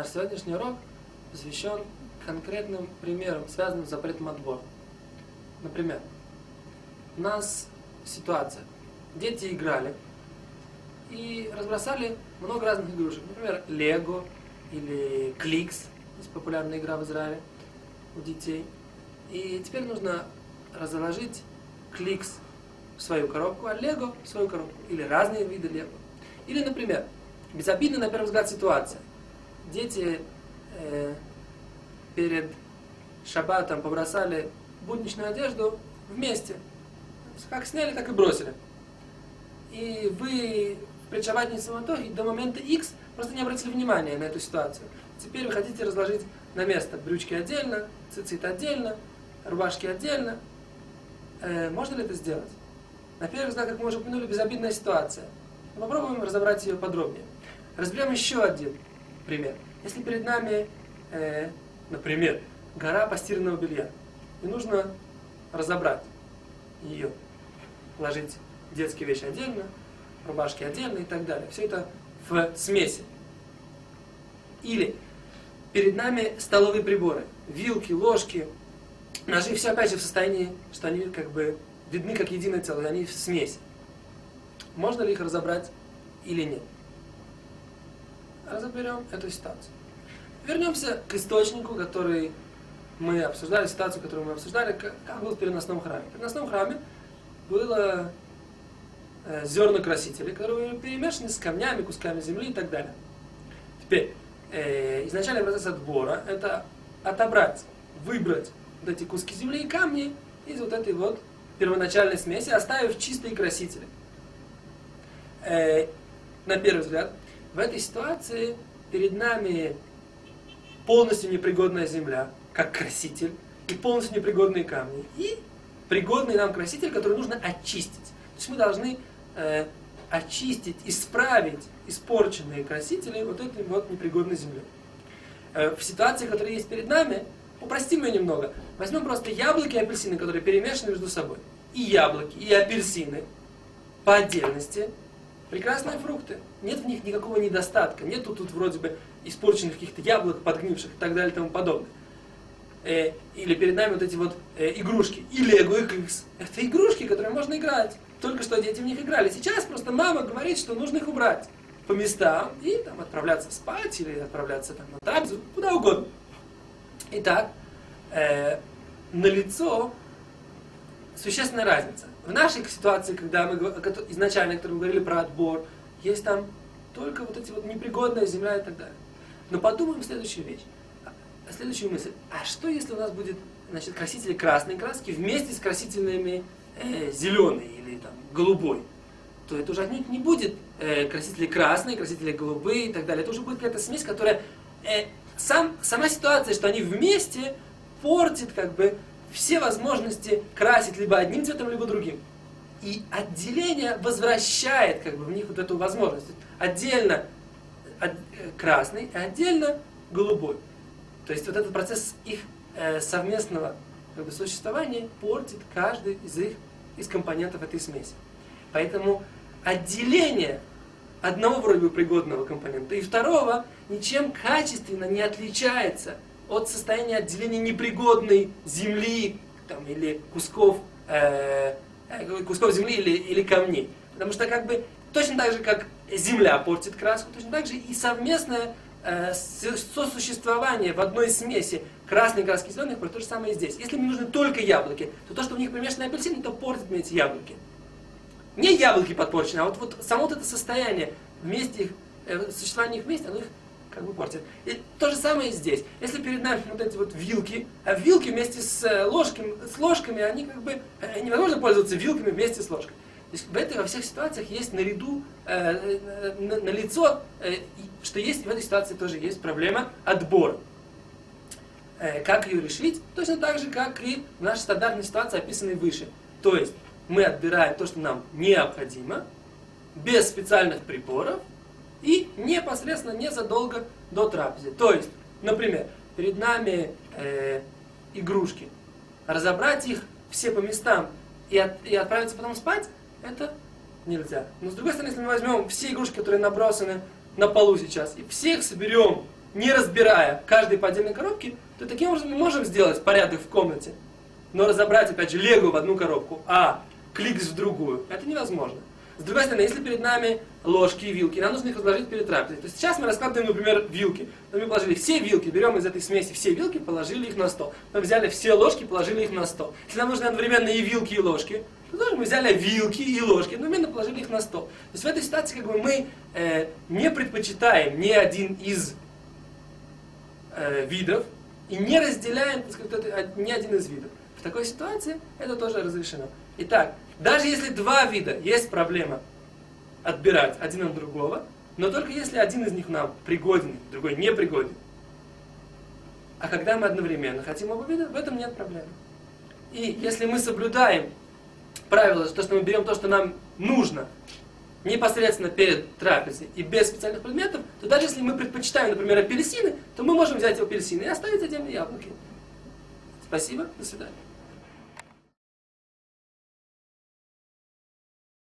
Наш сегодняшний урок посвящен конкретным примерам, связанным с запретом отбора. Например, у нас ситуация. Дети играли и разбросали много разных игрушек. Например, Лего или Кликс, популярная игра в Израиле у детей. И теперь нужно разложить Кликс в свою коробку, а Лего в свою коробку. Или разные виды Лего. Или, например, безобидная на первый взгляд ситуация. Дети э, перед шаббатом побросали будничную одежду вместе. Как сняли, так и бросили. И вы в предшаббатной суматохе до момента X просто не обратили внимания на эту ситуацию. Теперь вы хотите разложить на место брючки отдельно, цицит отдельно, рубашки отдельно. Э, можно ли это сделать? На первый взгляд, как мы уже упомянули, безобидная ситуация. Попробуем разобрать ее подробнее. Разберем еще один пример. Если перед нами, э, например, гора постиранного белья, и нужно разобрать ее, ложить детские вещи отдельно, рубашки отдельно и так далее. Все это в смеси. Или перед нами столовые приборы, вилки, ложки, ножи, все опять же в состоянии, что они как бы видны как единое целое, они в смеси. Можно ли их разобрать или нет? Разоберем эту ситуацию. Вернемся к источнику, который мы обсуждали, ситуацию, которую мы обсуждали, как, как было в переносном храме. В переносном храме было э, зерна красителей, которые были перемешаны с камнями, кусками земли и так далее. Теперь, э, изначальный процесс отбора – это отобрать, выбрать вот эти куски земли и камни из вот этой вот первоначальной смеси, оставив чистые красители. Э, на первый взгляд, в этой ситуации перед нами полностью непригодная земля, как краситель, и полностью непригодные камни, и пригодный нам краситель, который нужно очистить. То есть мы должны э, очистить, исправить испорченные красители вот этой вот непригодной землей. Э, в ситуации, которая есть перед нами, упростим ее немного. Возьмем просто яблоки и апельсины, которые перемешаны между собой. И яблоки, и апельсины по отдельности прекрасные фрукты. Нет в них никакого недостатка. Нет тут вроде бы испорченных каких-то яблок, подгнивших и так далее и тому подобное. Э, или перед нами вот эти вот э, игрушки. И Лего, и Кликс. Это игрушки, которые можно играть. Только что дети в них играли. Сейчас просто мама говорит, что нужно их убрать по местам и там отправляться спать или отправляться там на трапезу, куда угодно. Итак, э, на лицо существенная разница. В нашей ситуации, когда мы изначально, когда мы говорили про отбор, есть там только вот эти вот непригодная земля и так далее. Но подумаем следующую вещь, следующую мысль. А что если у нас будет значит, красители красной краски вместе с красителями э, зеленой или там, голубой? То это уже отнюдь не будет э, красители красные, красители голубые и так далее. Это уже будет какая-то смесь, которая э, сам, сама ситуация, что они вместе портит как бы все возможности красить либо одним цветом, либо другим. И отделение возвращает как бы в них вот эту возможность. Отдельно от, э, красный, а отдельно голубой. То есть вот этот процесс их э, совместного как бы, существования портит каждый из их из компонентов этой смеси. Поэтому отделение одного вроде бы пригодного компонента и второго ничем качественно не отличается от состояния отделения непригодной земли там, или кусков, э, э, кусков земли или, или камней. Потому что как бы точно так же, как земля портит краску, точно так же и совместное э, сосуществование в одной смеси красной краски и зеленых, то же самое и здесь. Если мне нужны только яблоки, то то, что в них примешаны апельсины, то портит мне эти яблоки. Не яблоки подпорчены, а вот, вот само вот это состояние вместе их, э, существование их вместе, оно их как бы портит. И то же самое и здесь. Если перед нами вот эти вот вилки, а вилки вместе с, э, ложками, с ложками, они как бы э, невозможно пользоваться вилками вместе с ложкой. То есть в этой, во всех ситуациях есть наряду, э, э, на, на лицо, э, что есть в этой ситуации тоже есть проблема отбора. Э, как ее решить? Точно так же, как и в нашей стандартной ситуации, описанной выше. То есть мы отбираем то, что нам необходимо, без специальных приборов, и непосредственно незадолго до трапезы. То есть, например, перед нами э, игрушки. Разобрать их все по местам и, от, и отправиться потом спать, это нельзя. Но с другой стороны, если мы возьмем все игрушки, которые набросаны на полу сейчас, и всех соберем не разбирая каждый по отдельной коробке, то таким образом мы можем сделать порядок в комнате. Но разобрать, опять же, лего в одну коробку, а кликс в другую, это невозможно. С другой стороны, если перед нами ложки и вилки, нам нужно их разложить перед трапезой. То есть сейчас мы раскладываем, например, вилки. мы положили все вилки, берем из этой смеси все вилки, положили их на стол. Мы взяли все ложки, положили их на стол. Если нам нужны одновременно и вилки, и ложки, то тоже мы взяли вилки и ложки, одновременно положили их на стол. То есть в этой ситуации как бы мы э, не предпочитаем ни один из э, видов и не разделяем так сказать, ни один из видов. В такой ситуации это тоже разрешено. Итак, даже если два вида есть проблема отбирать один от другого, но только если один из них нам пригоден, другой не пригоден. А когда мы одновременно хотим оба вида, в этом нет проблемы. И если мы соблюдаем правило, то, что мы берем то, что нам нужно, непосредственно перед трапезой и без специальных предметов, то даже если мы предпочитаем, например, апельсины, то мы можем взять апельсины и оставить отдельно яблоки. Спасибо, до свидания.